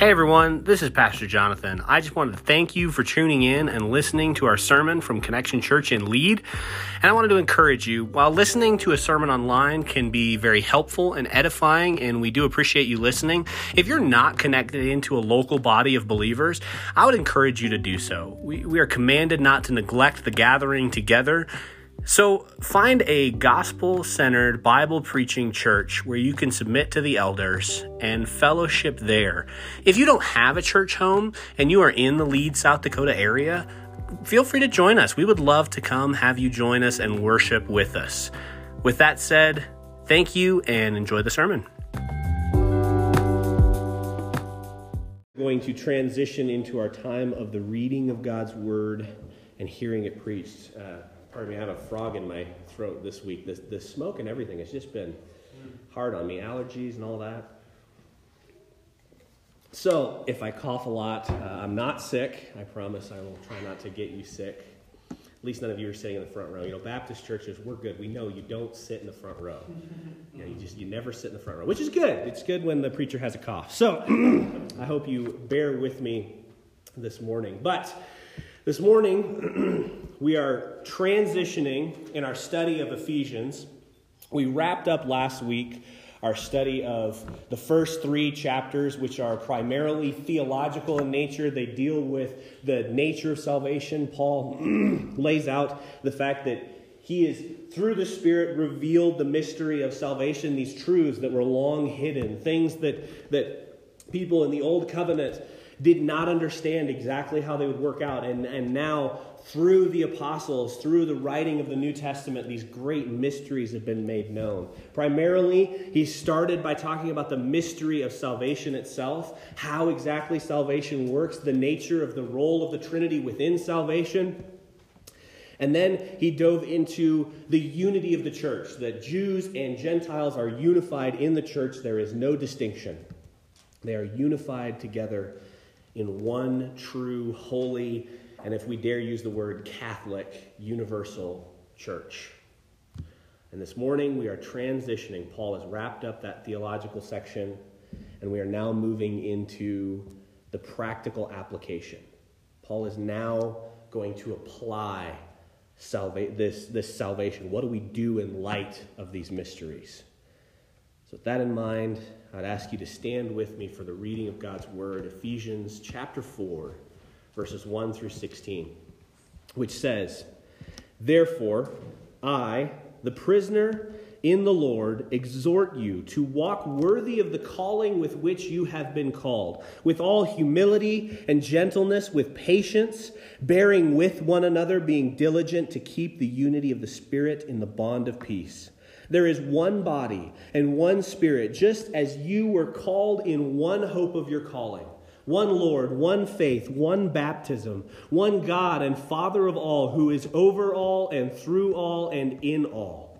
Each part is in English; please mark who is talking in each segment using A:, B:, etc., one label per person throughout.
A: Hey everyone, this is Pastor Jonathan. I just wanted to thank you for tuning in and listening to our sermon from Connection Church in Lead. And I wanted to encourage you, while listening to a sermon online can be very helpful and edifying, and we do appreciate you listening, if you're not connected into a local body of believers, I would encourage you to do so. We, we are commanded not to neglect the gathering together. So, find a gospel centered, Bible preaching church where you can submit to the elders and fellowship there. If you don't have a church home and you are in the Lead, South Dakota area, feel free to join us. We would love to come have you join us and worship with us. With that said, thank you and enjoy the sermon. We're going to transition into our time of the reading of God's Word and hearing it preached. Uh, pardon me, I have a frog in my throat this week. The, the smoke and everything has just been hard on me, allergies and all that. So, if I cough a lot, uh, I'm not sick. I promise I will try not to get you sick. At least none of you are sitting in the front row. You know, Baptist churches, we're good. We know you don't sit in the front row. You, know, you just you never sit in the front row, which is good. It's good when the preacher has a cough. So, I hope you bear with me this morning. But this morning, we are transitioning in our study of Ephesians. We wrapped up last week our study of the first three chapters, which are primarily theological in nature. They deal with the nature of salvation. Paul lays out the fact that he is, through the Spirit, revealed the mystery of salvation, these truths that were long hidden, things that, that people in the Old Covenant did not understand exactly how they would work out. And, and now, through the apostles, through the writing of the New Testament, these great mysteries have been made known. Primarily, he started by talking about the mystery of salvation itself, how exactly salvation works, the nature of the role of the Trinity within salvation. And then he dove into the unity of the church, that Jews and Gentiles are unified in the church. There is no distinction. They are unified together in one true, holy, and if we dare use the word Catholic, universal church. And this morning we are transitioning. Paul has wrapped up that theological section, and we are now moving into the practical application. Paul is now going to apply salva- this, this salvation. What do we do in light of these mysteries? So, with that in mind, I'd ask you to stand with me for the reading of God's Word, Ephesians chapter 4, verses 1 through 16, which says, Therefore, I, the prisoner in the Lord, exhort you to walk worthy of the calling with which you have been called, with all humility and gentleness, with patience, bearing with one another, being diligent to keep the unity of the Spirit in the bond of peace. There is one body and one spirit, just as you were called in one hope of your calling. One Lord, one faith, one baptism, one God and Father of all, who is over all and through all and in all.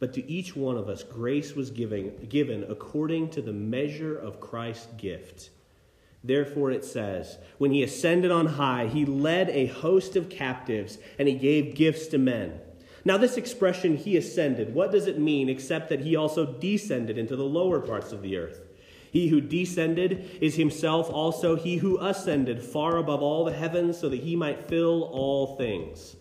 A: But to each one of us, grace was given, given according to the measure of Christ's gift. Therefore, it says, When he ascended on high, he led a host of captives, and he gave gifts to men. Now, this expression, he ascended, what does it mean except that he also descended into the lower parts of the earth? He who descended is himself also he who ascended far above all the heavens so that he might fill all things.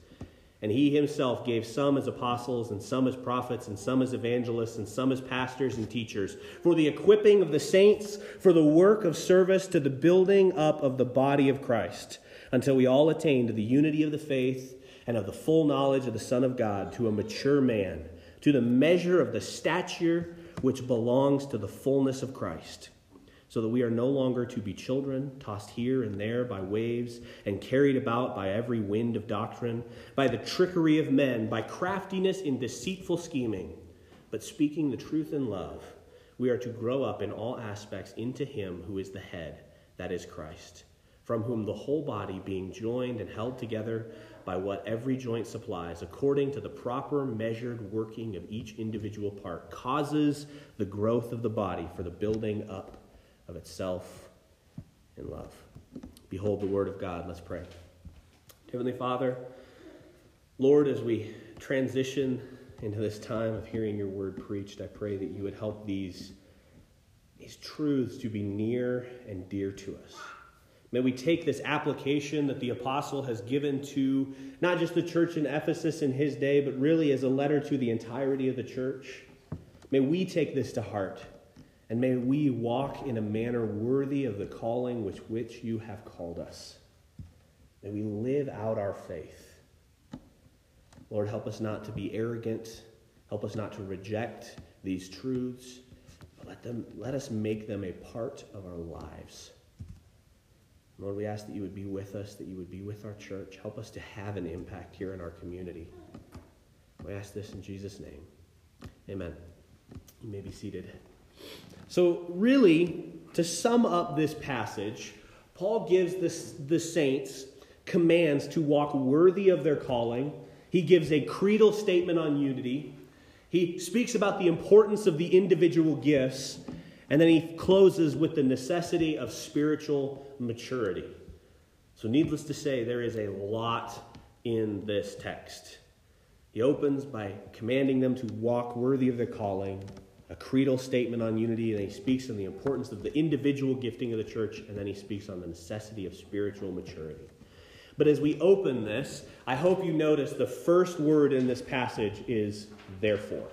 A: And he himself gave some as apostles, and some as prophets, and some as evangelists, and some as pastors and teachers, for the equipping of the saints, for the work of service to the building up of the body of Christ, until we all attain to the unity of the faith and of the full knowledge of the Son of God to a mature man, to the measure of the stature which belongs to the fullness of Christ, so that we are no longer to be children, tossed here and there by waves, and carried about by every wind of doctrine, by the trickery of men, by craftiness in deceitful scheming, but speaking the truth in love. We are to grow up in all aspects into Him who is the head, that is Christ, from whom the whole body, being joined and held together by what every joint supplies, according to the proper measured working of each individual part, causes the growth of the body for the building up of itself in love. Behold the word of God. Let's pray. Heavenly Father, Lord, as we transition into this time of hearing your word preached, I pray that you would help these these truths to be near and dear to us. May we take this application that the apostle has given to not just the church in Ephesus in his day, but really as a letter to the entirety of the church. May we take this to heart, and may we walk in a manner worthy of the calling with which you have called us. May we live out our faith. Lord, help us not to be arrogant. Help us not to reject these truths. But let, them, let us make them a part of our lives. Lord, we ask that you would be with us, that you would be with our church. Help us to have an impact here in our community. We ask this in Jesus' name. Amen. You may be seated. So, really, to sum up this passage, Paul gives this, the saints commands to walk worthy of their calling. He gives a creedal statement on unity. He speaks about the importance of the individual gifts. And then he closes with the necessity of spiritual maturity. So, needless to say, there is a lot in this text. He opens by commanding them to walk worthy of their calling, a creedal statement on unity, and he speaks on the importance of the individual gifting of the church, and then he speaks on the necessity of spiritual maturity. But as we open this, I hope you notice the first word in this passage is therefore.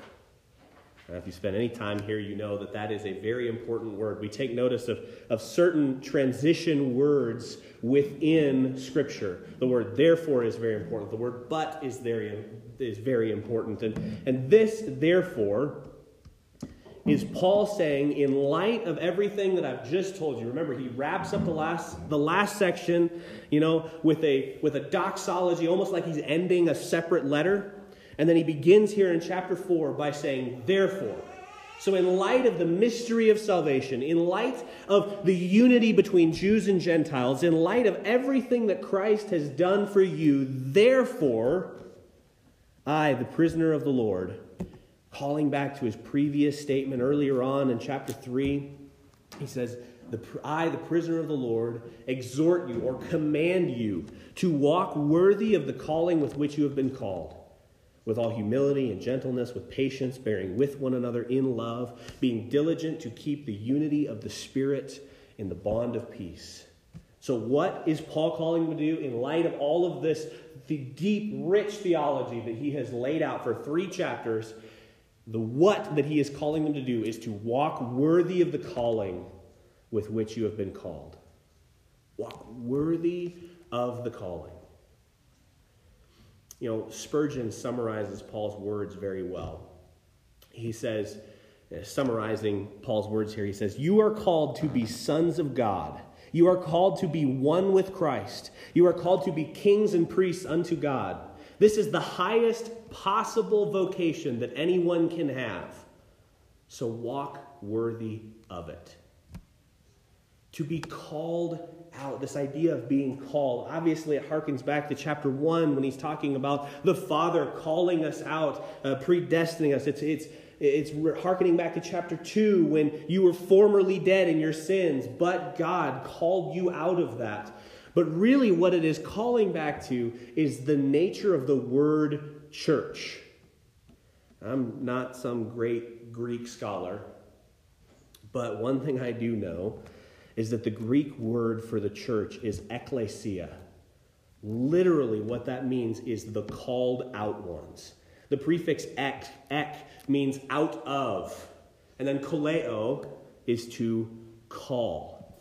A: Now, if you spend any time here, you know that that is a very important word. We take notice of, of certain transition words within Scripture. The word therefore is very important. The word but is very, is very important. And, and this, therefore, is Paul saying, in light of everything that I've just told you, remember, he wraps up the last, the last section, you know, with a, with a doxology, almost like he's ending a separate letter. And then he begins here in chapter 4 by saying, Therefore. So, in light of the mystery of salvation, in light of the unity between Jews and Gentiles, in light of everything that Christ has done for you, therefore, I, the prisoner of the Lord, calling back to his previous statement earlier on in chapter 3, he says, I, the prisoner of the Lord, exhort you or command you to walk worthy of the calling with which you have been called with all humility and gentleness, with patience, bearing with one another in love, being diligent to keep the unity of the Spirit in the bond of peace. So, what is Paul calling them to do in light of all of this the deep, rich theology that he has laid out for three chapters? The what that he is calling them to do is to walk worthy of the calling with which you have been called. Walk worthy of the calling. You know, Spurgeon summarizes Paul's words very well. He says, uh, summarizing Paul's words here, he says, You are called to be sons of God. You are called to be one with Christ. You are called to be kings and priests unto God. This is the highest possible vocation that anyone can have. So walk worthy of it. To be called out. This idea of being called. Obviously, it harkens back to chapter 1 when he's talking about the Father calling us out, uh, predestining us. It's, it's, it's harkening back to chapter 2 when you were formerly dead in your sins, but God called you out of that. But really, what it is calling back to is the nature of the word church. I'm not some great Greek scholar, but one thing I do know is that the Greek word for the church is ekklesia. Literally, what that means is the called out ones. The prefix ek, ek means out of, and then kaleo is to call.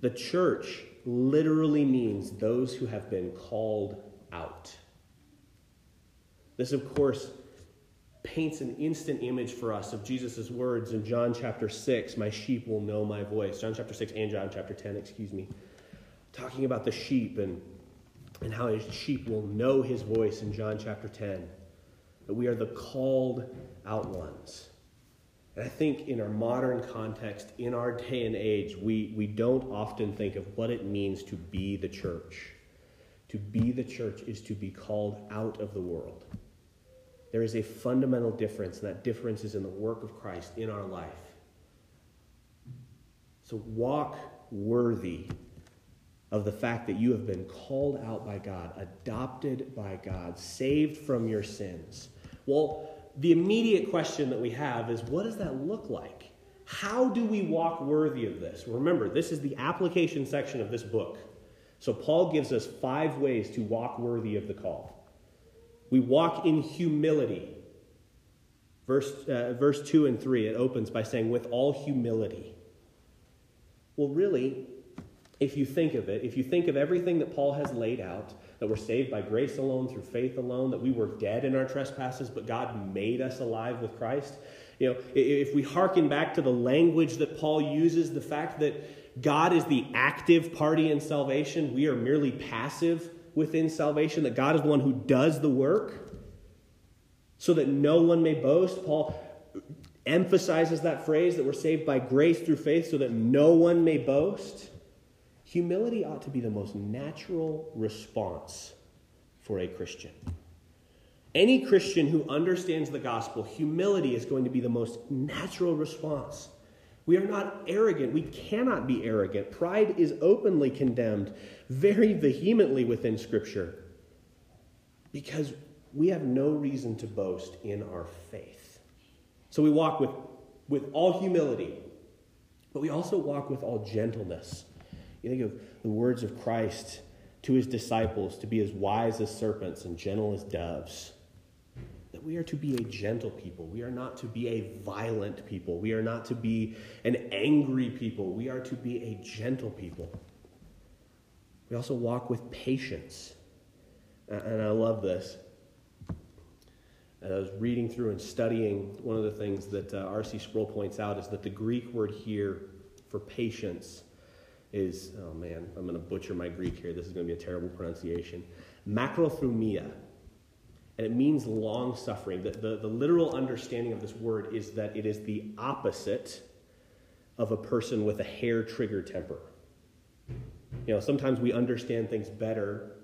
A: The church literally means those who have been called out. This, of course, paints an instant image for us of Jesus' words in John chapter 6 My sheep will know my voice. John chapter 6 and John chapter 10, excuse me. Talking about the sheep and, and how his sheep will know his voice in John chapter 10. That we are the called out ones. And I think in our modern context, in our day and age, we, we don't often think of what it means to be the church. To be the church is to be called out of the world. There is a fundamental difference, and that difference is in the work of Christ in our life. So walk worthy of the fact that you have been called out by God, adopted by God, saved from your sins. Well, the immediate question that we have is what does that look like? How do we walk worthy of this? Remember, this is the application section of this book. So Paul gives us five ways to walk worthy of the call. We walk in humility. Verse, uh, verse 2 and 3, it opens by saying, with all humility. Well, really, if you think of it, if you think of everything that Paul has laid out, that we're saved by grace alone, through faith alone, that we were dead in our trespasses, but God made us alive with Christ. You know, if we hearken back to the language that Paul uses, the fact that God is the active party in salvation, we are merely passive within salvation, that God is the one who does the work, so that no one may boast. Paul emphasizes that phrase that we're saved by grace through faith, so that no one may boast. Humility ought to be the most natural response for a Christian. Any Christian who understands the gospel, humility is going to be the most natural response. We are not arrogant. We cannot be arrogant. Pride is openly condemned very vehemently within Scripture because we have no reason to boast in our faith. So we walk with, with all humility, but we also walk with all gentleness. You think of the words of Christ to his disciples to be as wise as serpents and gentle as doves. We are to be a gentle people. We are not to be a violent people. We are not to be an angry people. We are to be a gentle people. We also walk with patience. And I love this. As I was reading through and studying, one of the things that uh, R.C. Sproul points out is that the Greek word here for patience is, oh man, I'm going to butcher my Greek here. This is going to be a terrible pronunciation. Macrothumia. And it means long suffering. The, the, the literal understanding of this word is that it is the opposite of a person with a hair trigger temper. You know, sometimes we understand things better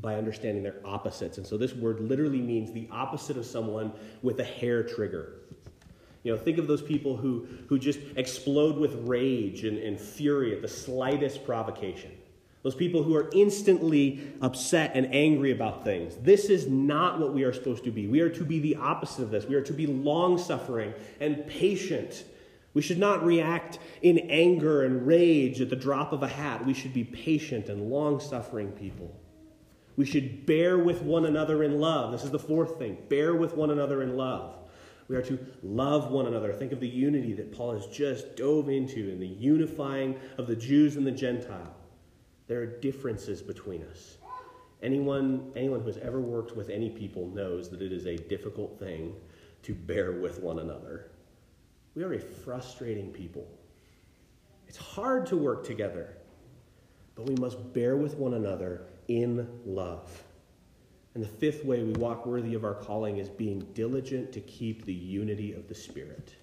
A: by understanding their opposites. And so this word literally means the opposite of someone with a hair trigger. You know, think of those people who, who just explode with rage and, and fury at the slightest provocation. Those people who are instantly upset and angry about things. This is not what we are supposed to be. We are to be the opposite of this. We are to be long suffering and patient. We should not react in anger and rage at the drop of a hat. We should be patient and long suffering people. We should bear with one another in love. This is the fourth thing bear with one another in love. We are to love one another. Think of the unity that Paul has just dove into in the unifying of the Jews and the Gentile. There are differences between us. Anyone, anyone who has ever worked with any people knows that it is a difficult thing to bear with one another. We are a frustrating people. It's hard to work together, but we must bear with one another in love. And the fifth way we walk worthy of our calling is being diligent to keep the unity of the Spirit.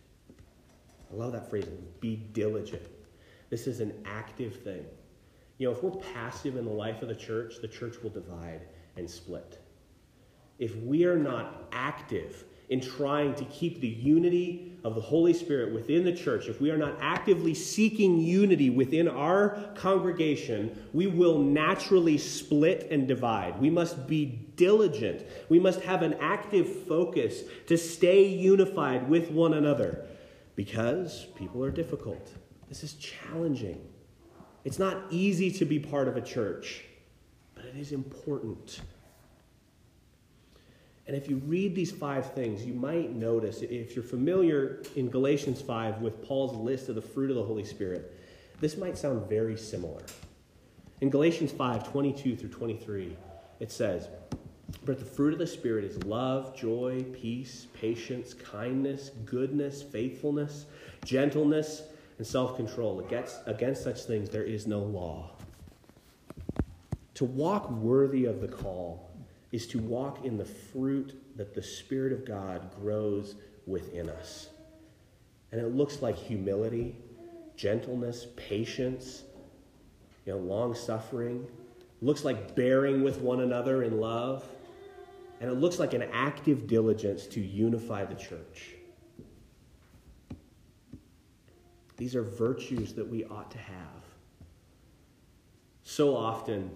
A: I love that phrase, be diligent. This is an active thing. You know, if we're passive in the life of the church, the church will divide and split. If we are not active in trying to keep the unity of the Holy Spirit within the church, if we are not actively seeking unity within our congregation, we will naturally split and divide. We must be diligent. We must have an active focus to stay unified with one another because people are difficult. This is challenging. It's not easy to be part of a church, but it is important. And if you read these five things, you might notice, if you're familiar in Galatians 5 with Paul's list of the fruit of the Holy Spirit, this might sound very similar. In Galatians 5 22 through 23, it says, But the fruit of the Spirit is love, joy, peace, patience, kindness, goodness, faithfulness, gentleness, and self control. Against, against such things there is no law. To walk worthy of the call is to walk in the fruit that the Spirit of God grows within us. And it looks like humility, gentleness, patience, you know, long suffering. Looks like bearing with one another in love. And it looks like an active diligence to unify the church. These are virtues that we ought to have. So often,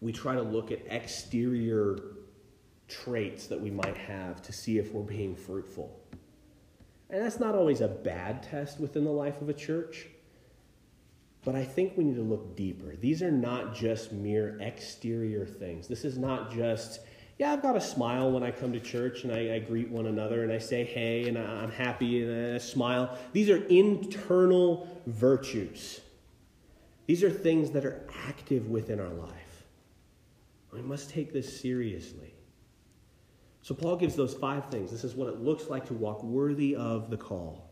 A: we try to look at exterior traits that we might have to see if we're being fruitful. And that's not always a bad test within the life of a church. But I think we need to look deeper. These are not just mere exterior things. This is not just, yeah, I've got a smile when I come to church and I, I greet one another and I say hey and I, I'm happy and I smile. These are internal virtues. These are things that are active within our life. We must take this seriously. So, Paul gives those five things. This is what it looks like to walk worthy of the call.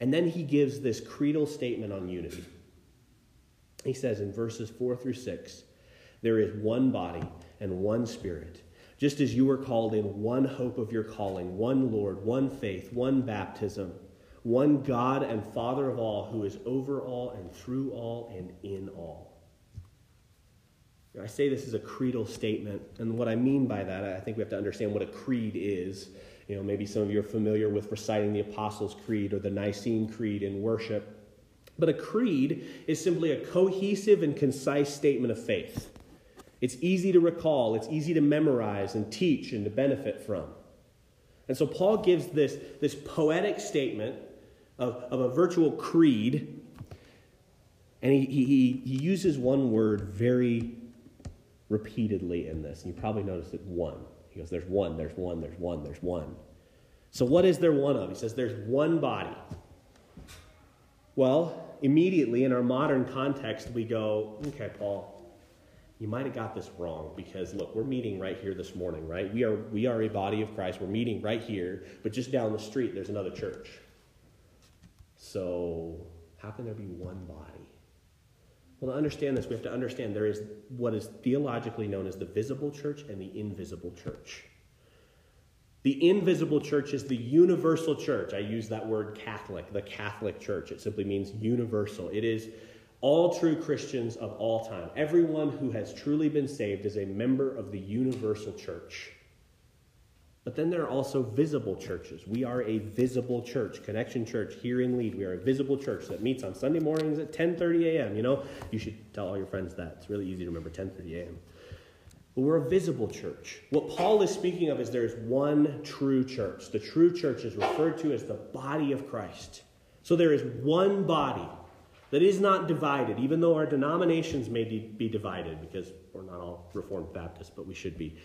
A: And then he gives this creedal statement on unity. He says in verses 4 through 6 there is one body and one spirit, just as you were called in one hope of your calling, one Lord, one faith, one baptism, one God and Father of all, who is over all and through all and in all. I say this is a creedal statement, and what I mean by that, I think we have to understand what a creed is. You know, maybe some of you are familiar with reciting the Apostles' Creed or the Nicene Creed in worship. But a creed is simply a cohesive and concise statement of faith. It's easy to recall, it's easy to memorize and teach and to benefit from. And so Paul gives this, this poetic statement of, of a virtual creed, and he, he, he uses one word very repeatedly in this. And you probably noticed it one. He goes, There's one, there's one, there's one, there's one. So, what is there one of? He says, There's one body. Well, immediately in our modern context, we go, Okay, Paul, you might have got this wrong because look, we're meeting right here this morning, right? We are, we are a body of Christ. We're meeting right here, but just down the street, there's another church. So, how can there be one body? Well, to understand this, we have to understand there is what is theologically known as the visible church and the invisible church. The invisible church is the universal church. I use that word Catholic, the Catholic church. It simply means universal. It is all true Christians of all time. Everyone who has truly been saved is a member of the universal church. But then there are also visible churches. We are a visible church, Connection Church here in Lead. We are a visible church that meets on Sunday mornings at 10:30 a.m. You know, you should tell all your friends that. It's really easy to remember 10:30 a.m. But we're a visible church. What Paul is speaking of is there is one true church. The true church is referred to as the body of Christ. So there is one body that is not divided, even though our denominations may be divided, because we're not all Reformed Baptists, but we should be.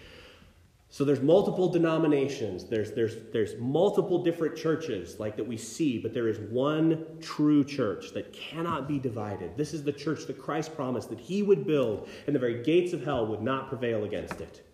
A: So there's multiple denominations, there's, there's, there's multiple different churches like that we see, but there is one true church that cannot be divided. This is the church that Christ promised that he would build, and the very gates of hell would not prevail against it.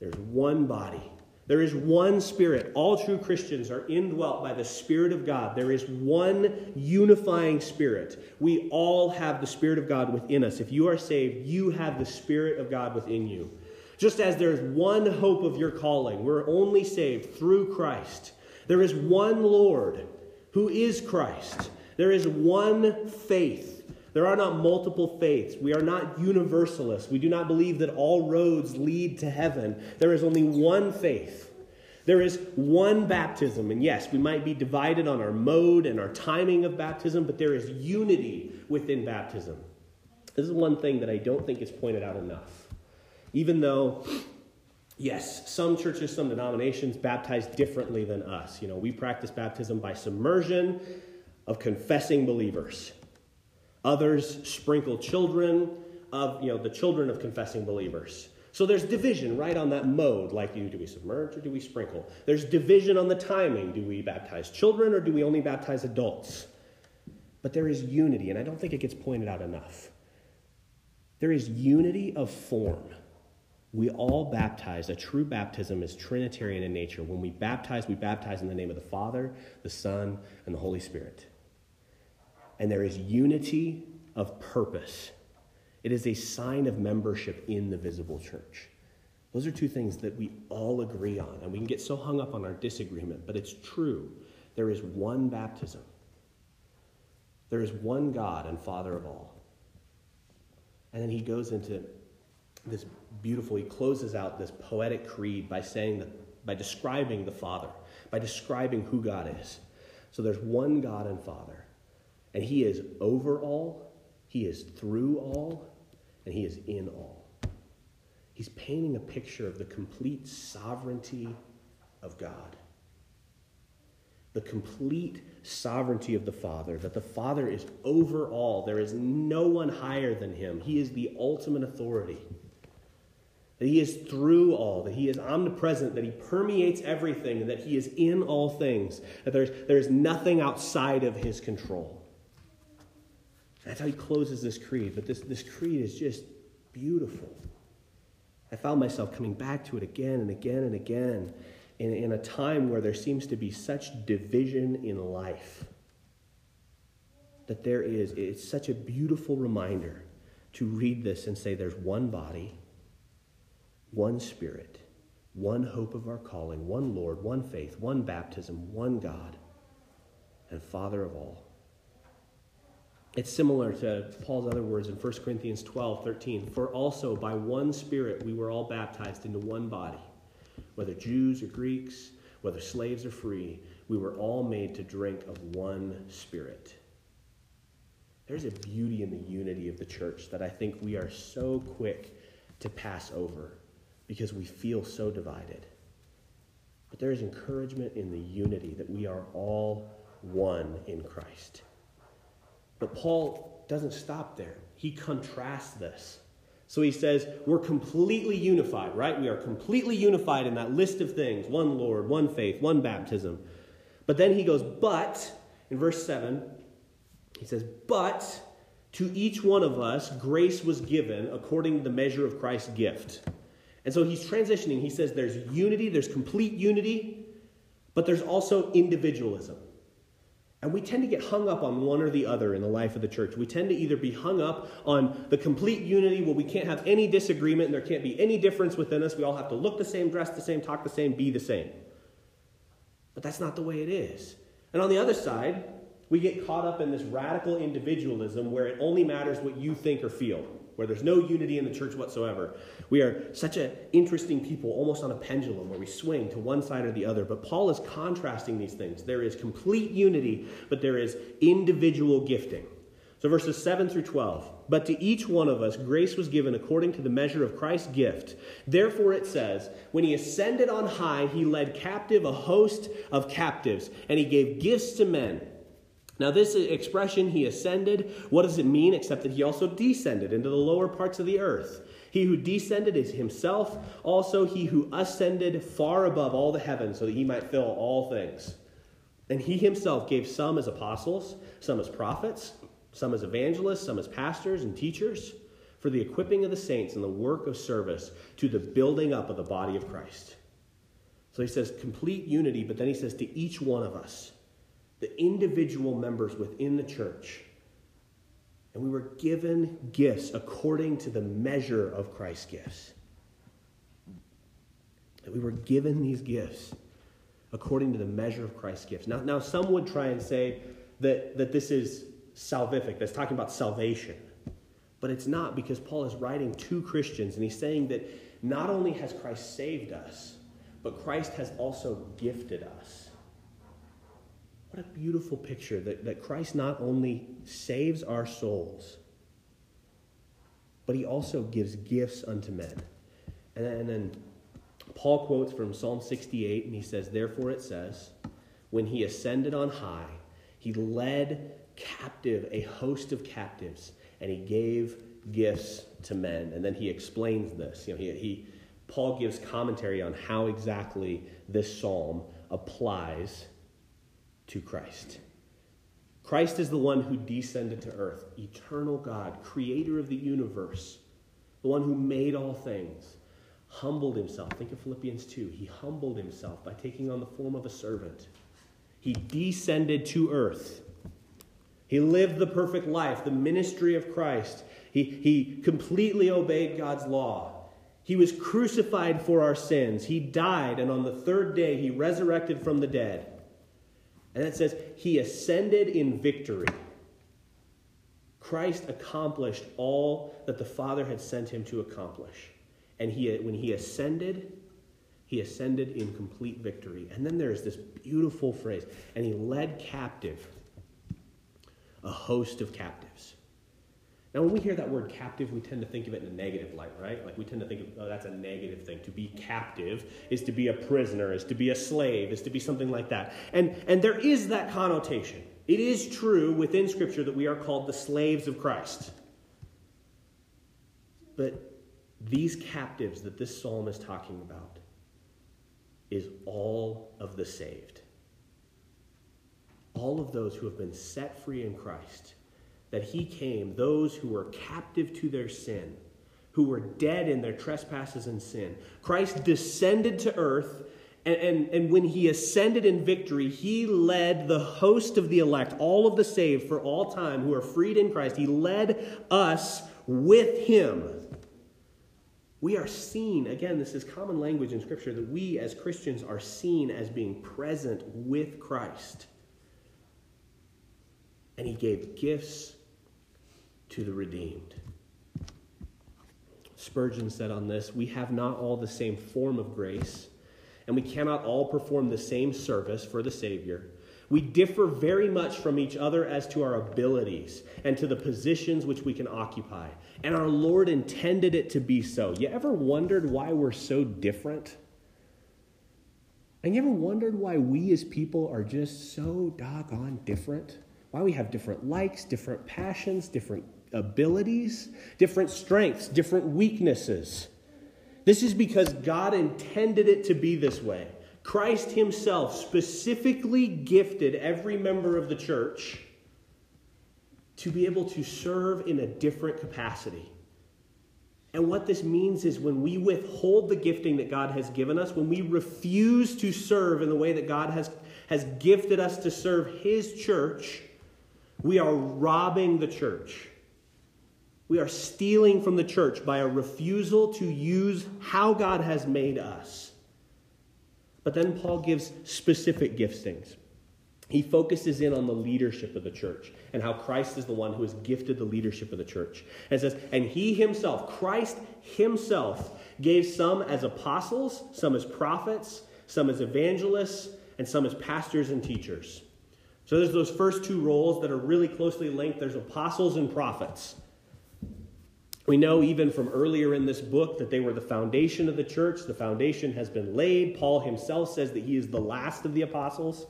A: There's one body. There is one spirit. All true Christians are indwelt by the Spirit of God. There is one unifying spirit. We all have the Spirit of God within us. If you are saved, you have the Spirit of God within you. Just as there's one hope of your calling, we're only saved through Christ. There is one Lord who is Christ. There is one faith. There are not multiple faiths. We are not universalists. We do not believe that all roads lead to heaven. There is only one faith. There is one baptism. And yes, we might be divided on our mode and our timing of baptism, but there is unity within baptism. This is one thing that I don't think is pointed out enough. Even though, yes, some churches, some denominations baptize differently than us. You know, we practice baptism by submersion of confessing believers. Others sprinkle children of, you know, the children of confessing believers. So there's division right on that mode. Like, do, we submerge or do we sprinkle? There's division on the timing. Do we baptize children or do we only baptize adults? But there is unity, and I don't think it gets pointed out enough. There is unity of form we all baptize. A true baptism is Trinitarian in nature. When we baptize, we baptize in the name of the Father, the Son, and the Holy Spirit. And there is unity of purpose. It is a sign of membership in the visible church. Those are two things that we all agree on, and we can get so hung up on our disagreement, but it's true. There is one baptism, there is one God and Father of all. And then he goes into this beautiful, he closes out this poetic creed by saying that, by describing the Father, by describing who God is. So there's one God and Father, and he is over all, he is through all, and he is in all. He's painting a picture of the complete sovereignty of God. the complete sovereignty of the Father, that the Father is over all. There is no one higher than him. He is the ultimate authority. That he is through all, that he is omnipresent, that he permeates everything, and that he is in all things, that there's, there's nothing outside of his control. That's how he closes this creed. But this, this creed is just beautiful. I found myself coming back to it again and again and again in, in a time where there seems to be such division in life. That there is, it's such a beautiful reminder to read this and say there's one body, one spirit, one hope of our calling, one Lord, one faith, one baptism, one God, and Father of all. It's similar to Paul's other words in 1 Corinthians 12, 13. For also by one Spirit we were all baptized into one body, whether Jews or Greeks, whether slaves or free, we were all made to drink of one Spirit. There's a beauty in the unity of the church that I think we are so quick to pass over because we feel so divided. But there is encouragement in the unity that we are all one in Christ. But Paul doesn't stop there. He contrasts this. So he says, We're completely unified, right? We are completely unified in that list of things one Lord, one faith, one baptism. But then he goes, But, in verse 7, he says, But to each one of us grace was given according to the measure of Christ's gift. And so he's transitioning. He says there's unity, there's complete unity, but there's also individualism. And we tend to get hung up on one or the other in the life of the church. We tend to either be hung up on the complete unity where we can't have any disagreement and there can't be any difference within us. We all have to look the same, dress the same, talk the same, be the same. But that's not the way it is. And on the other side, we get caught up in this radical individualism where it only matters what you think or feel where there's no unity in the church whatsoever. We are such an interesting people, almost on a pendulum, where we swing to one side or the other. But Paul is contrasting these things. There is complete unity, but there is individual gifting. So verses 7 through 12. But to each one of us grace was given according to the measure of Christ's gift. Therefore it says, When he ascended on high, he led captive a host of captives, and he gave gifts to men. Now, this expression, he ascended, what does it mean except that he also descended into the lower parts of the earth? He who descended is himself, also he who ascended far above all the heavens, so that he might fill all things. And he himself gave some as apostles, some as prophets, some as evangelists, some as pastors and teachers, for the equipping of the saints and the work of service to the building up of the body of Christ. So he says complete unity, but then he says to each one of us the individual members within the church. And we were given gifts according to the measure of Christ's gifts. That we were given these gifts according to the measure of Christ's gifts. Now, now some would try and say that, that this is salvific, that's talking about salvation. But it's not because Paul is writing to Christians and he's saying that not only has Christ saved us, but Christ has also gifted us. What a beautiful picture that, that Christ not only saves our souls, but he also gives gifts unto men. And, and then Paul quotes from Psalm 68, and he says, Therefore it says, When he ascended on high, he led captive a host of captives, and he gave gifts to men. And then he explains this. You know, he, he Paul gives commentary on how exactly this psalm applies to Christ. Christ is the one who descended to earth, eternal God, creator of the universe, the one who made all things, humbled himself. Think of Philippians 2. He humbled himself by taking on the form of a servant. He descended to earth. He lived the perfect life, the ministry of Christ. He, he completely obeyed God's law. He was crucified for our sins. He died, and on the third day, he resurrected from the dead. And it says, He ascended in victory. Christ accomplished all that the Father had sent him to accomplish. And he, when he ascended, he ascended in complete victory. And then there's this beautiful phrase, and he led captive a host of captives. Now, when we hear that word captive, we tend to think of it in a negative light, right? Like we tend to think of, oh, that's a negative thing. To be captive is to be a prisoner, is to be a slave, is to be something like that. And, and there is that connotation. It is true within Scripture that we are called the slaves of Christ. But these captives that this psalm is talking about is all of the saved. All of those who have been set free in Christ that he came, those who were captive to their sin, who were dead in their trespasses and sin. Christ descended to earth, and, and, and when he ascended in victory, he led the host of the elect, all of the saved for all time who are freed in Christ. He led us with him. We are seen, again, this is common language in Scripture, that we as Christians are seen as being present with Christ. And he gave gifts to the redeemed. Spurgeon said on this We have not all the same form of grace, and we cannot all perform the same service for the Savior. We differ very much from each other as to our abilities and to the positions which we can occupy. And our Lord intended it to be so. You ever wondered why we're so different? And you ever wondered why we as people are just so doggone different? Why we have different likes, different passions, different abilities, different strengths, different weaknesses. This is because God intended it to be this way. Christ Himself specifically gifted every member of the church to be able to serve in a different capacity. And what this means is when we withhold the gifting that God has given us, when we refuse to serve in the way that God has, has gifted us to serve His church, we are robbing the church. We are stealing from the church by a refusal to use how God has made us. But then Paul gives specific giftings. He focuses in on the leadership of the church and how Christ is the one who has gifted the leadership of the church. And says, and he himself, Christ himself, gave some as apostles, some as prophets, some as evangelists, and some as pastors and teachers. So there's those first two roles that are really closely linked. There's apostles and prophets. We know even from earlier in this book that they were the foundation of the church. The foundation has been laid. Paul himself says that he is the last of the apostles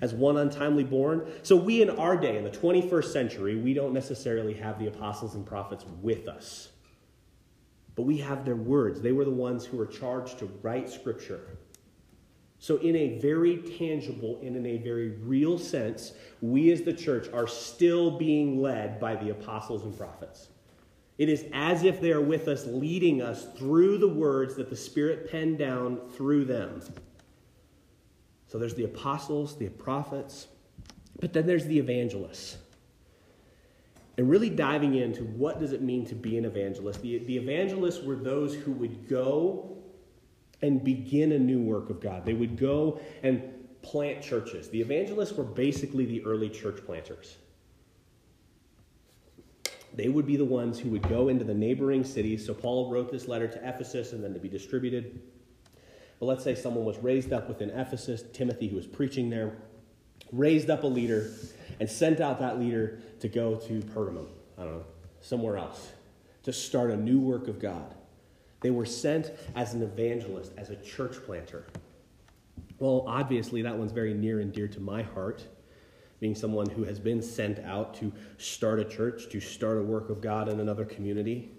A: as one untimely born. So, we in our day, in the 21st century, we don't necessarily have the apostles and prophets with us. But we have their words. They were the ones who were charged to write scripture. So, in a very tangible and in a very real sense, we as the church are still being led by the apostles and prophets. It is as if they are with us, leading us through the words that the Spirit penned down through them. So there's the apostles, the prophets, but then there's the evangelists. And really diving into what does it mean to be an evangelist. The, the evangelists were those who would go and begin a new work of God. They would go and plant churches. The evangelists were basically the early church planters. They would be the ones who would go into the neighboring cities. So Paul wrote this letter to Ephesus and then to be distributed. But let's say someone was raised up within Ephesus, Timothy, who was preaching there, raised up a leader and sent out that leader to go to Pergamum, I don't know, somewhere else, to start a new work of God. They were sent as an evangelist, as a church planter. Well, obviously, that one's very near and dear to my heart being someone who has been sent out to start a church, to start a work of God in another community.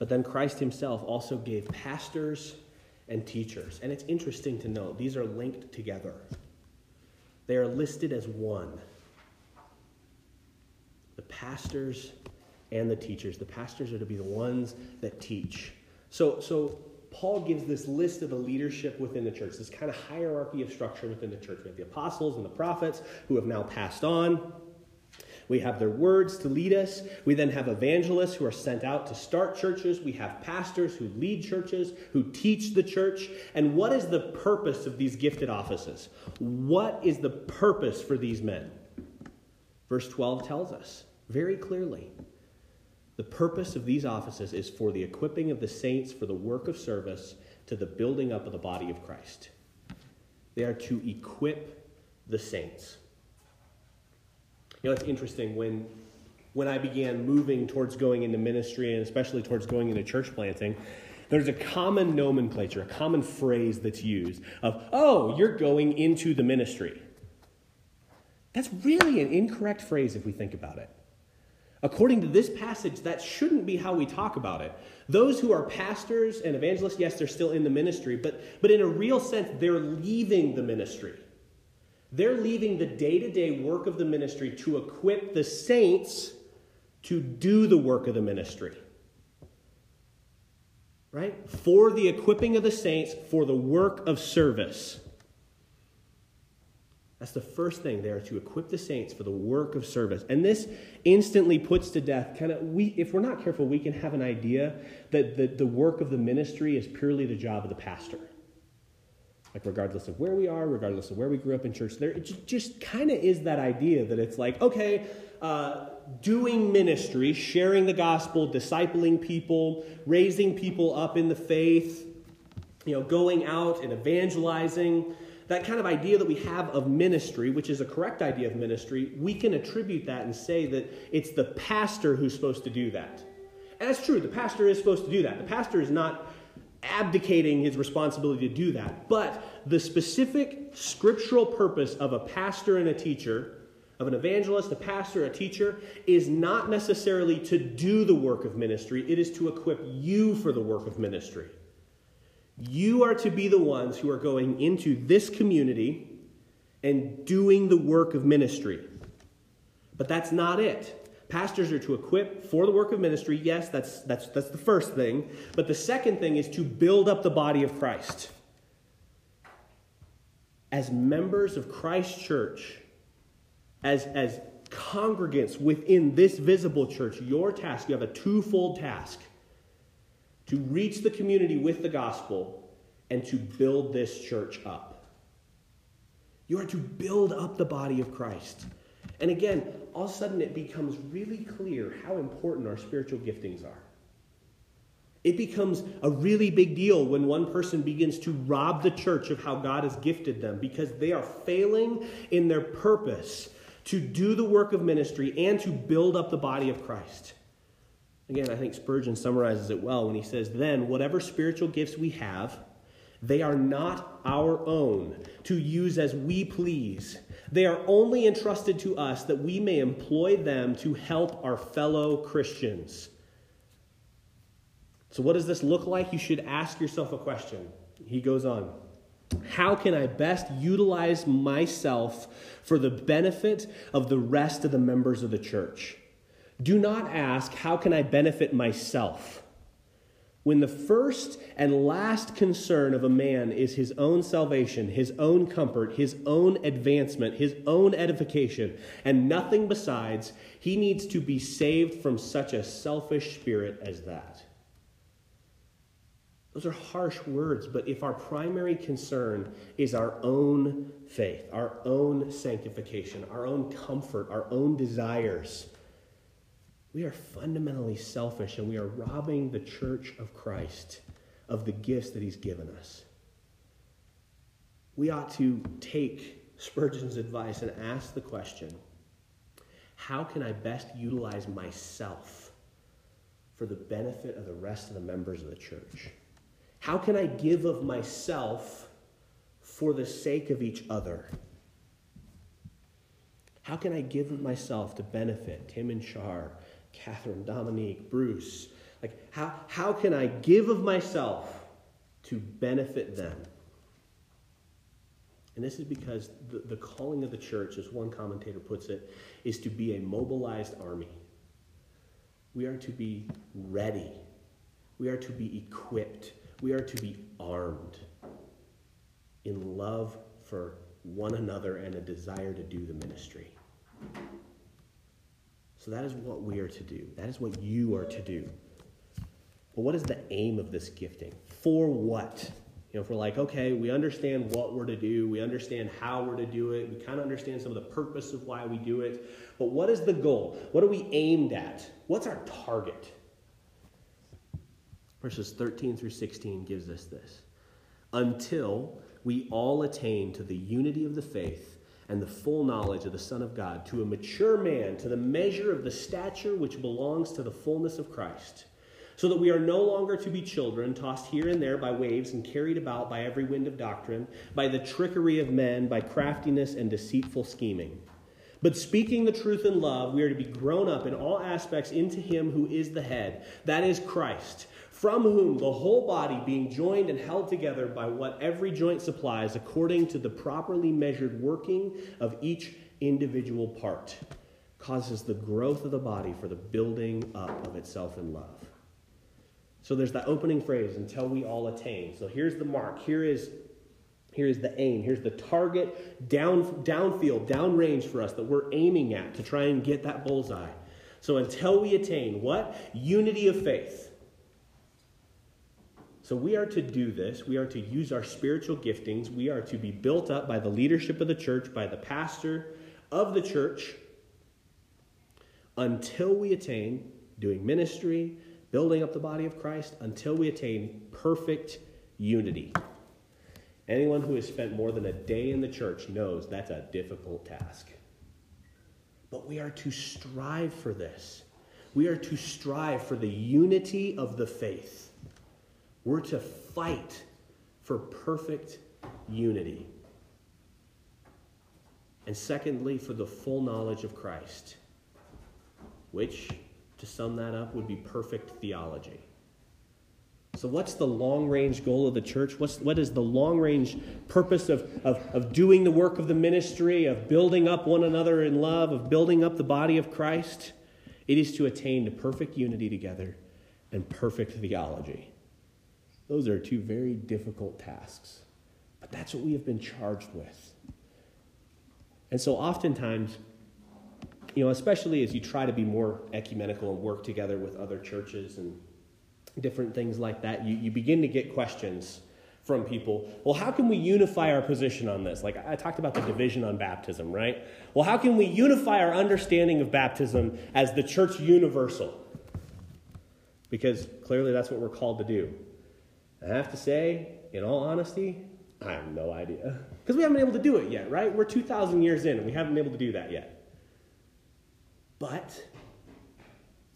A: But then Christ himself also gave pastors and teachers. And it's interesting to note, these are linked together, they are listed as one. The pastors and the teachers. The pastors are to be the ones that teach. So, so Paul gives this list of the leadership within the church, this kind of hierarchy of structure within the church. We have the apostles and the prophets who have now passed on. We have their words to lead us. We then have evangelists who are sent out to start churches. We have pastors who lead churches, who teach the church. And what is the purpose of these gifted offices? What is the purpose for these men? Verse 12 tells us very clearly the purpose of these offices is for the equipping of the saints for the work of service to the building up of the body of Christ. They are to equip the saints. You know, it's interesting when when I began moving towards going into ministry and especially towards going into church planting, there's a common nomenclature, a common phrase that's used of, oh, you're going into the ministry. That's really an incorrect phrase if we think about it. According to this passage, that shouldn't be how we talk about it. Those who are pastors and evangelists, yes, they're still in the ministry, but, but in a real sense, they're leaving the ministry. They're leaving the day to day work of the ministry to equip the saints to do the work of the ministry. Right? For the equipping of the saints, for the work of service. That's the first thing there to equip the saints for the work of service. And this instantly puts to death kind of we if we're not careful, we can have an idea that the, the work of the ministry is purely the job of the pastor. Like regardless of where we are, regardless of where we grew up in church, there it just, kind of is that idea that it's like, okay, uh, doing ministry, sharing the gospel, discipling people, raising people up in the faith, you know, going out and evangelizing that kind of idea that we have of ministry, which is a correct idea of ministry, we can attribute that and say that it's the pastor who's supposed to do that. And that's true, the pastor is supposed to do that. The pastor is not abdicating his responsibility to do that. But the specific scriptural purpose of a pastor and a teacher, of an evangelist, a pastor, a teacher, is not necessarily to do the work of ministry, it is to equip you for the work of ministry. You are to be the ones who are going into this community and doing the work of ministry. But that's not it. Pastors are to equip for the work of ministry. Yes, that's, that's, that's the first thing. But the second thing is to build up the body of Christ. As members of Christ's church, as, as congregants within this visible church, your task, you have a twofold task to reach the community with the gospel and to build this church up. You are to build up the body of Christ. And again, all of a sudden it becomes really clear how important our spiritual giftings are. It becomes a really big deal when one person begins to rob the church of how God has gifted them because they are failing in their purpose to do the work of ministry and to build up the body of Christ. Again, I think Spurgeon summarizes it well when he says, Then, whatever spiritual gifts we have, they are not our own to use as we please. They are only entrusted to us that we may employ them to help our fellow Christians. So, what does this look like? You should ask yourself a question. He goes on How can I best utilize myself for the benefit of the rest of the members of the church? Do not ask, How can I benefit myself? When the first and last concern of a man is his own salvation, his own comfort, his own advancement, his own edification, and nothing besides, he needs to be saved from such a selfish spirit as that. Those are harsh words, but if our primary concern is our own faith, our own sanctification, our own comfort, our own desires, we are fundamentally selfish and we are robbing the church of Christ of the gifts that he's given us. We ought to take Spurgeon's advice and ask the question how can I best utilize myself for the benefit of the rest of the members of the church? How can I give of myself for the sake of each other? How can I give of myself to benefit Tim and Char Catherine, Dominique, Bruce. Like, how, how can I give of myself to benefit them? And this is because the, the calling of the church, as one commentator puts it, is to be a mobilized army. We are to be ready. We are to be equipped. We are to be armed in love for one another and a desire to do the ministry. So that is what we are to do. That is what you are to do. But what is the aim of this gifting? For what? You know, if we're like, okay, we understand what we're to do, we understand how we're to do it, we kind of understand some of the purpose of why we do it, but what is the goal? What are we aimed at? What's our target? Verses 13 through 16 gives us this. Until we all attain to the unity of the faith and the full knowledge of the Son of God, to a mature man, to the measure of the stature which belongs to the fullness of Christ, so that we are no longer to be children, tossed here and there by waves and carried about by every wind of doctrine, by the trickery of men, by craftiness and deceitful scheming. But speaking the truth in love, we are to be grown up in all aspects into Him who is the head, that is Christ from whom the whole body, being joined and held together by what every joint supplies, according to the properly measured working of each individual part, causes the growth of the body for the building up of itself in love. So there's that opening phrase, until we all attain. So here's the mark. Here is Here's the aim. Here's the target down, downfield, downrange for us that we're aiming at to try and get that bullseye. So until we attain what? Unity of faith. So we are to do this. We are to use our spiritual giftings. We are to be built up by the leadership of the church, by the pastor of the church, until we attain doing ministry, building up the body of Christ, until we attain perfect unity. Anyone who has spent more than a day in the church knows that's a difficult task. But we are to strive for this. We are to strive for the unity of the faith. We're to fight for perfect unity. And secondly, for the full knowledge of Christ, which, to sum that up, would be perfect theology. So, what's the long range goal of the church? What's, what is the long range purpose of, of, of doing the work of the ministry, of building up one another in love, of building up the body of Christ? It is to attain to perfect unity together and perfect theology. Those are two very difficult tasks. But that's what we have been charged with. And so oftentimes, you know, especially as you try to be more ecumenical and work together with other churches and different things like that, you, you begin to get questions from people. Well, how can we unify our position on this? Like I talked about the division on baptism, right? Well, how can we unify our understanding of baptism as the church universal? Because clearly that's what we're called to do. I have to say, in all honesty, I have no idea. Because we haven't been able to do it yet, right? We're 2,000 years in and we haven't been able to do that yet. But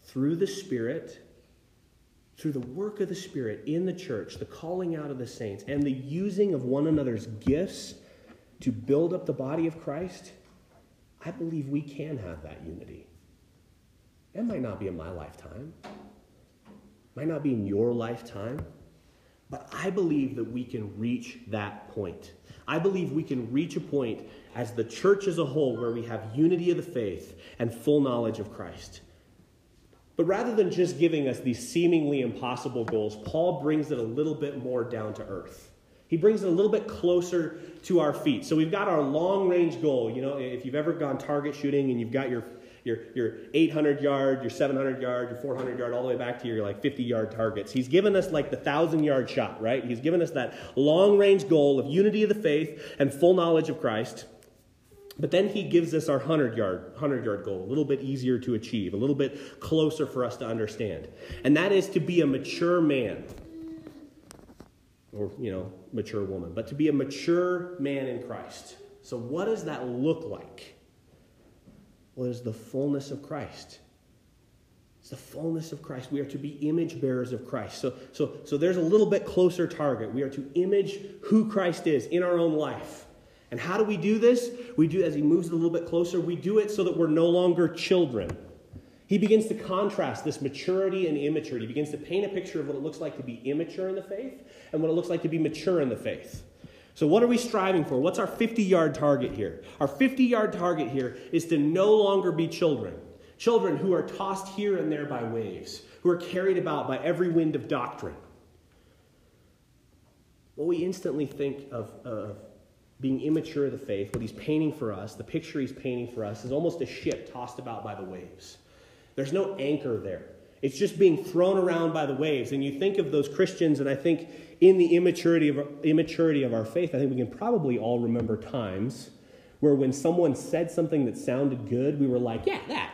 A: through the Spirit, through the work of the Spirit in the church, the calling out of the saints, and the using of one another's gifts to build up the body of Christ, I believe we can have that unity. It might not be in my lifetime, might not be in your lifetime. But I believe that we can reach that point. I believe we can reach a point as the church as a whole where we have unity of the faith and full knowledge of Christ. But rather than just giving us these seemingly impossible goals, Paul brings it a little bit more down to earth. He brings it a little bit closer to our feet. So we've got our long range goal. You know, if you've ever gone target shooting and you've got your your, your 800 yard, your 700 yard, your 400 yard, all the way back to your like 50 yard targets. He's given us like the thousand yard shot, right? He's given us that long range goal of unity of the faith and full knowledge of Christ. But then he gives us our 100 yard, 100 yard goal, a little bit easier to achieve, a little bit closer for us to understand. And that is to be a mature man or, you know, mature woman, but to be a mature man in Christ. So, what does that look like? Well, it is the fullness of Christ. It's the fullness of Christ. We are to be image bearers of Christ. So, so, so there's a little bit closer target. We are to image who Christ is in our own life. And how do we do this? We do as he moves a little bit closer, we do it so that we're no longer children. He begins to contrast this maturity and immaturity. He begins to paint a picture of what it looks like to be immature in the faith and what it looks like to be mature in the faith. So, what are we striving for? What's our 50 yard target here? Our 50 yard target here is to no longer be children. Children who are tossed here and there by waves, who are carried about by every wind of doctrine. What we instantly think of, of being immature of the faith, what he's painting for us, the picture he's painting for us, is almost a ship tossed about by the waves. There's no anchor there. It's just being thrown around by the waves. And you think of those Christians, and I think in the immaturity of, immaturity of our faith, I think we can probably all remember times where when someone said something that sounded good, we were like, yeah, that.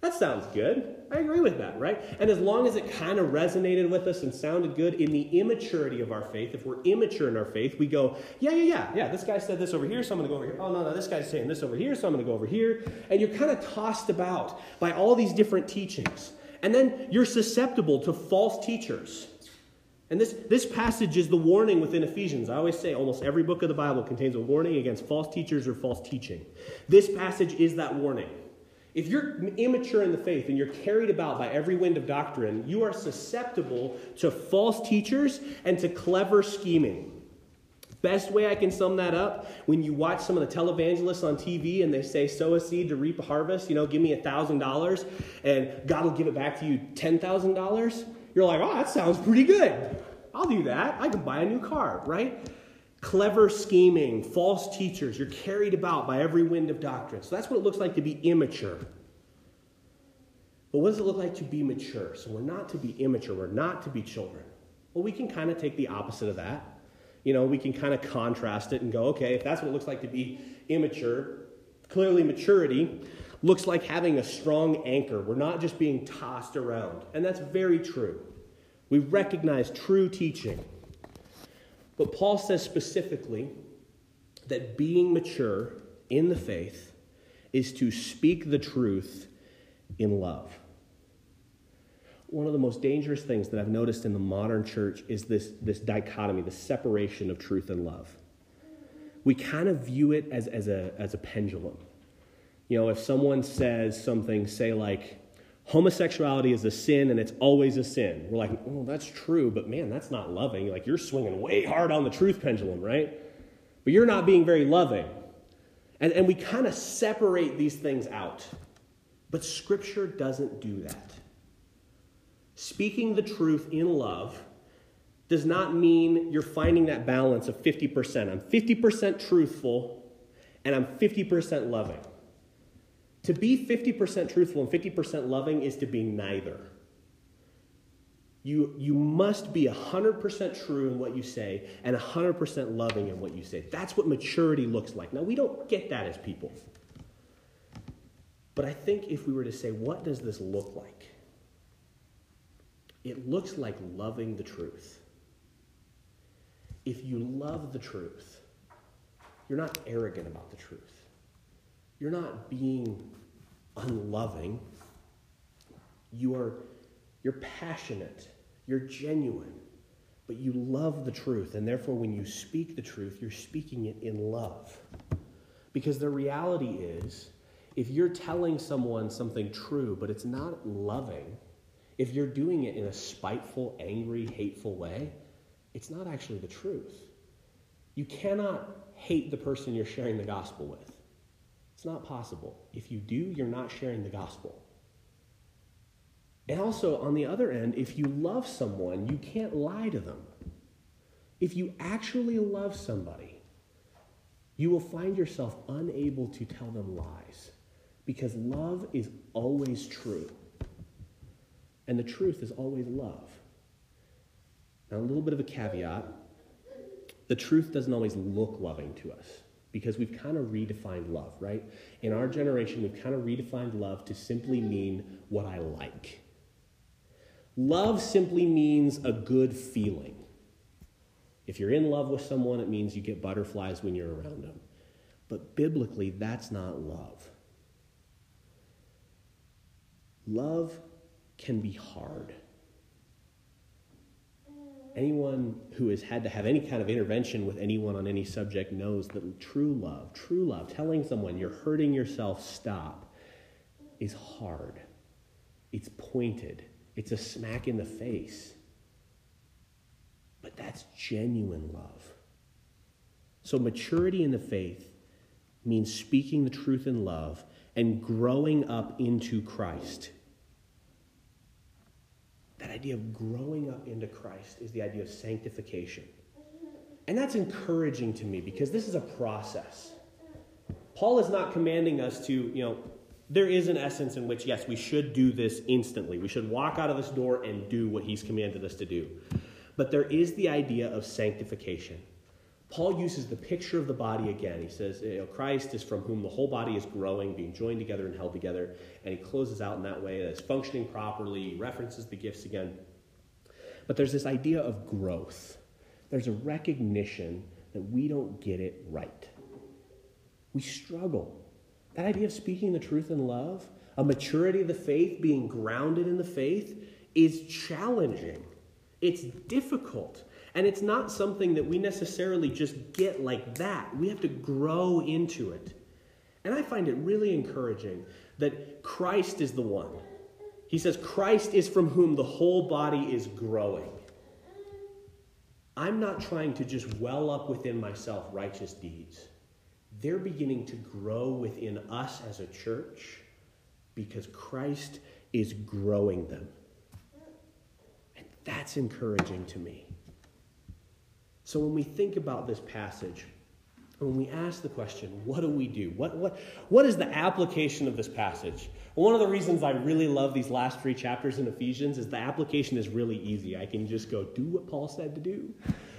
A: That sounds good. I agree with that, right? And as long as it kind of resonated with us and sounded good in the immaturity of our faith, if we're immature in our faith, we go, yeah, yeah, yeah, yeah, this guy said this over here, so I'm going to go over here. Oh, no, no, this guy's saying this over here, so I'm going to go over here. And you're kind of tossed about by all these different teachings. And then you're susceptible to false teachers. And this, this passage is the warning within Ephesians. I always say almost every book of the Bible contains a warning against false teachers or false teaching. This passage is that warning. If you're immature in the faith and you're carried about by every wind of doctrine, you are susceptible to false teachers and to clever scheming. Best way I can sum that up when you watch some of the televangelists on TV and they say, sow a seed to reap a harvest, you know, give me a $1,000 and God will give it back to you $10,000. You're like, oh, that sounds pretty good. I'll do that. I can buy a new car, right? Clever scheming, false teachers. You're carried about by every wind of doctrine. So that's what it looks like to be immature. But what does it look like to be mature? So we're not to be immature, we're not to be children. Well, we can kind of take the opposite of that. You know, we can kind of contrast it and go, okay, if that's what it looks like to be immature, clearly maturity looks like having a strong anchor. We're not just being tossed around. And that's very true. We recognize true teaching. But Paul says specifically that being mature in the faith is to speak the truth in love. One of the most dangerous things that I've noticed in the modern church is this, this dichotomy, the separation of truth and love. We kind of view it as, as, a, as a pendulum. You know, if someone says something, say, like, homosexuality is a sin and it's always a sin. We're like, oh, that's true, but man, that's not loving. Like, you're swinging way hard on the truth pendulum, right? But you're not being very loving. And, and we kind of separate these things out. But Scripture doesn't do that. Speaking the truth in love does not mean you're finding that balance of 50%. I'm 50% truthful and I'm 50% loving. To be 50% truthful and 50% loving is to be neither. You, you must be 100% true in what you say and 100% loving in what you say. That's what maturity looks like. Now, we don't get that as people. But I think if we were to say, what does this look like? It looks like loving the truth. If you love the truth, you're not arrogant about the truth. You're not being unloving. You are you're passionate. You're genuine. But you love the truth, and therefore when you speak the truth, you're speaking it in love. Because the reality is, if you're telling someone something true, but it's not loving, if you're doing it in a spiteful, angry, hateful way, it's not actually the truth. You cannot hate the person you're sharing the gospel with. It's not possible. If you do, you're not sharing the gospel. And also, on the other end, if you love someone, you can't lie to them. If you actually love somebody, you will find yourself unable to tell them lies because love is always true. And the truth is always love. Now, a little bit of a caveat the truth doesn't always look loving to us because we've kind of redefined love, right? In our generation, we've kind of redefined love to simply mean what I like. Love simply means a good feeling. If you're in love with someone, it means you get butterflies when you're around them. But biblically, that's not love. Love can be hard. Anyone who has had to have any kind of intervention with anyone on any subject knows that true love, true love, telling someone you're hurting yourself, stop, is hard. It's pointed, it's a smack in the face. But that's genuine love. So, maturity in the faith means speaking the truth in love and growing up into Christ that idea of growing up into Christ is the idea of sanctification. And that's encouraging to me because this is a process. Paul is not commanding us to, you know, there is an essence in which, yes, we should do this instantly. We should walk out of this door and do what he's commanded us to do. But there is the idea of sanctification, Paul uses the picture of the body again. He says, you know, Christ is from whom the whole body is growing, being joined together and held together. And he closes out in that way that it's functioning properly. References the gifts again. But there's this idea of growth. There's a recognition that we don't get it right. We struggle. That idea of speaking the truth in love, a maturity of the faith, being grounded in the faith, is challenging. It's difficult. And it's not something that we necessarily just get like that. We have to grow into it. And I find it really encouraging that Christ is the one. He says, Christ is from whom the whole body is growing. I'm not trying to just well up within myself righteous deeds. They're beginning to grow within us as a church because Christ is growing them. And that's encouraging to me. So when we think about this passage, when we ask the question, what do we do? What, what, what is the application of this passage? Well, one of the reasons I really love these last three chapters in Ephesians is the application is really easy. I can just go, do what Paul said to do.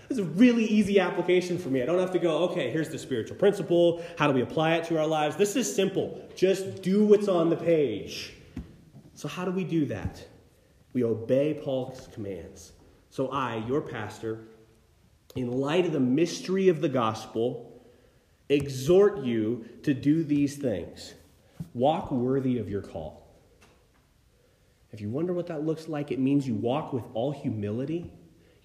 A: It's a really easy application for me. I don't have to go, okay, here's the spiritual principle. How do we apply it to our lives? This is simple. Just do what's on the page. So, how do we do that? We obey Paul's commands. So, I, your pastor, in light of the mystery of the gospel, exhort you to do these things. Walk worthy of your call. If you wonder what that looks like, it means you walk with all humility.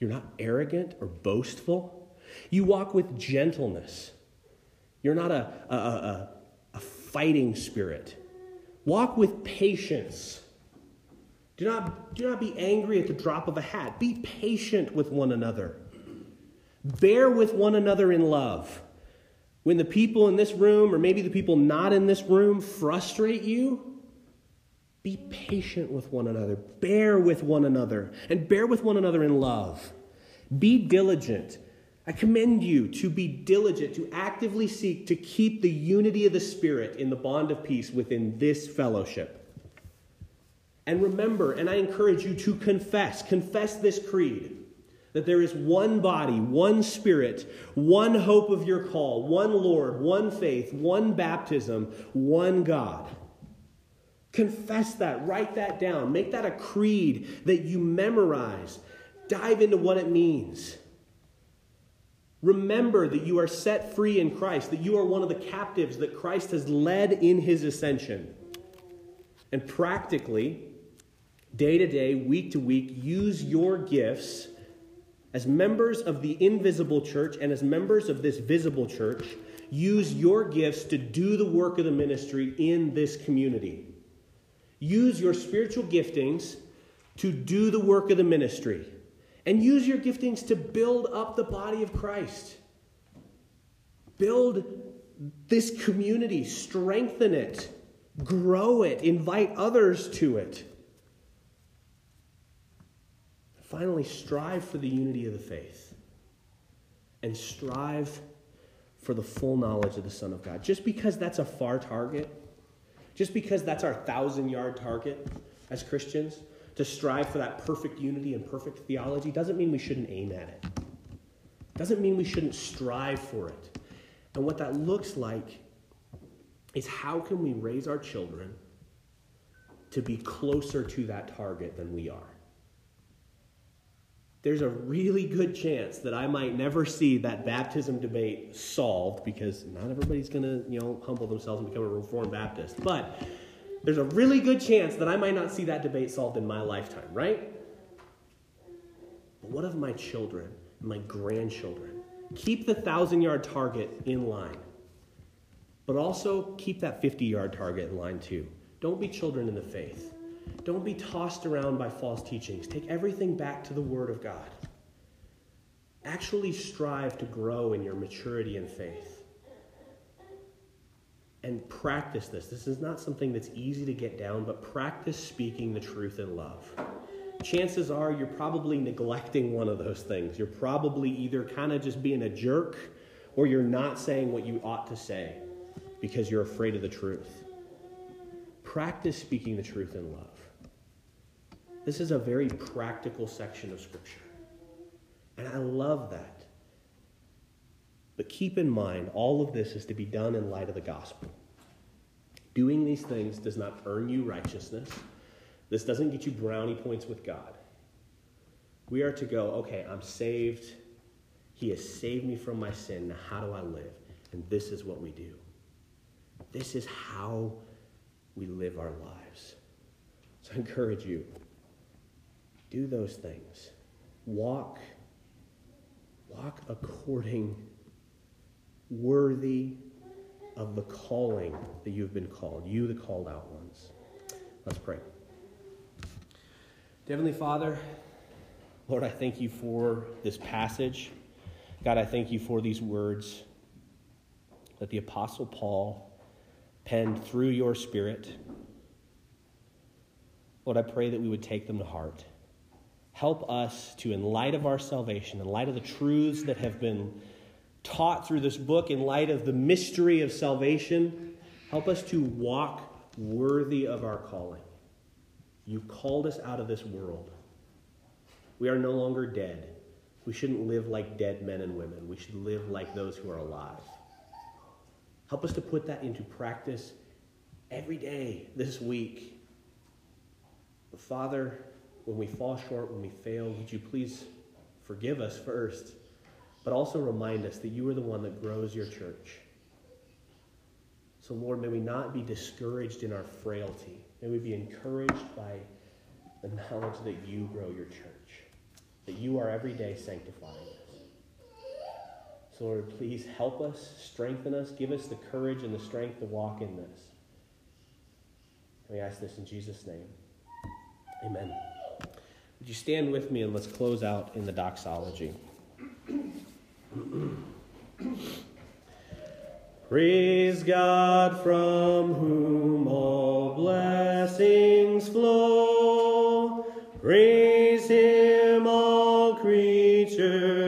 A: You're not arrogant or boastful. You walk with gentleness. You're not a, a, a, a fighting spirit. Walk with patience. Do not, do not be angry at the drop of a hat. Be patient with one another. Bear with one another in love. When the people in this room, or maybe the people not in this room, frustrate you, be patient with one another. Bear with one another. And bear with one another in love. Be diligent. I commend you to be diligent, to actively seek to keep the unity of the Spirit in the bond of peace within this fellowship. And remember, and I encourage you to confess, confess this creed that there is one body, one spirit, one hope of your call, one Lord, one faith, one baptism, one God. Confess that, write that down, make that a creed that you memorize. Dive into what it means. Remember that you are set free in Christ, that you are one of the captives that Christ has led in his ascension. And practically, day to day, week to week, use your gifts as members of the invisible church and as members of this visible church, use your gifts to do the work of the ministry in this community. Use your spiritual giftings to do the work of the ministry. And use your giftings to build up the body of Christ. Build this community, strengthen it, grow it, invite others to it. Finally, strive for the unity of the faith and strive for the full knowledge of the Son of God. Just because that's a far target, just because that's our thousand yard target as Christians, to strive for that perfect unity and perfect theology, doesn't mean we shouldn't aim at it. Doesn't mean we shouldn't strive for it. And what that looks like is how can we raise our children to be closer to that target than we are? There's a really good chance that I might never see that baptism debate solved because not everybody's going to, you know, humble themselves and become a Reformed Baptist. But there's a really good chance that I might not see that debate solved in my lifetime, right? But what of my children, my grandchildren? Keep the thousand yard target in line, but also keep that 50 yard target in line too. Don't be children in the faith. Don't be tossed around by false teachings. Take everything back to the Word of God. Actually strive to grow in your maturity and faith. And practice this. This is not something that's easy to get down, but practice speaking the truth in love. Chances are you're probably neglecting one of those things. You're probably either kind of just being a jerk or you're not saying what you ought to say because you're afraid of the truth. Practice speaking the truth in love. This is a very practical section of Scripture. And I love that. But keep in mind, all of this is to be done in light of the gospel. Doing these things does not earn you righteousness. This doesn't get you brownie points with God. We are to go, okay, I'm saved. He has saved me from my sin. Now, how do I live? And this is what we do. This is how we live our lives. So I encourage you do those things. Walk walk according worthy of the calling that you've been called, you the called out ones. Let's pray. Heavenly Father, Lord, I thank you for this passage. God, I thank you for these words that the Apostle Paul penned through your Spirit. Lord, I pray that we would take them to heart. Help us to, in light of our salvation, in light of the truths that have been taught through this book, in light of the mystery of salvation, help us to walk worthy of our calling. You called us out of this world. We are no longer dead. We shouldn't live like dead men and women. We should live like those who are alive. Help us to put that into practice every day this week. But Father, when we fall short, when we fail, would you please forgive us first, but also remind us that you are the one that grows your church. So, Lord, may we not be discouraged in our frailty. May we be encouraged by the knowledge that you grow your church, that you are every day sanctifying us. So, Lord, please help us, strengthen us, give us the courage and the strength to walk in this. We ask this in Jesus' name. Amen. Would you stand with me and let's close out in the doxology? Praise God from whom all blessings flow. Praise Him, all creatures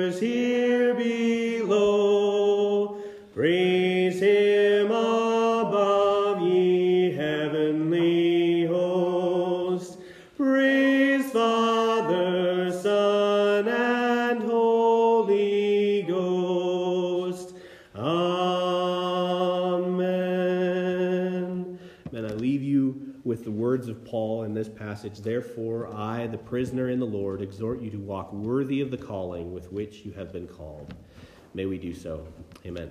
A: with the words of Paul in this passage. Therefore, I, the prisoner in the Lord, exhort you to walk worthy of the calling with which you have been called. May we do so. Amen.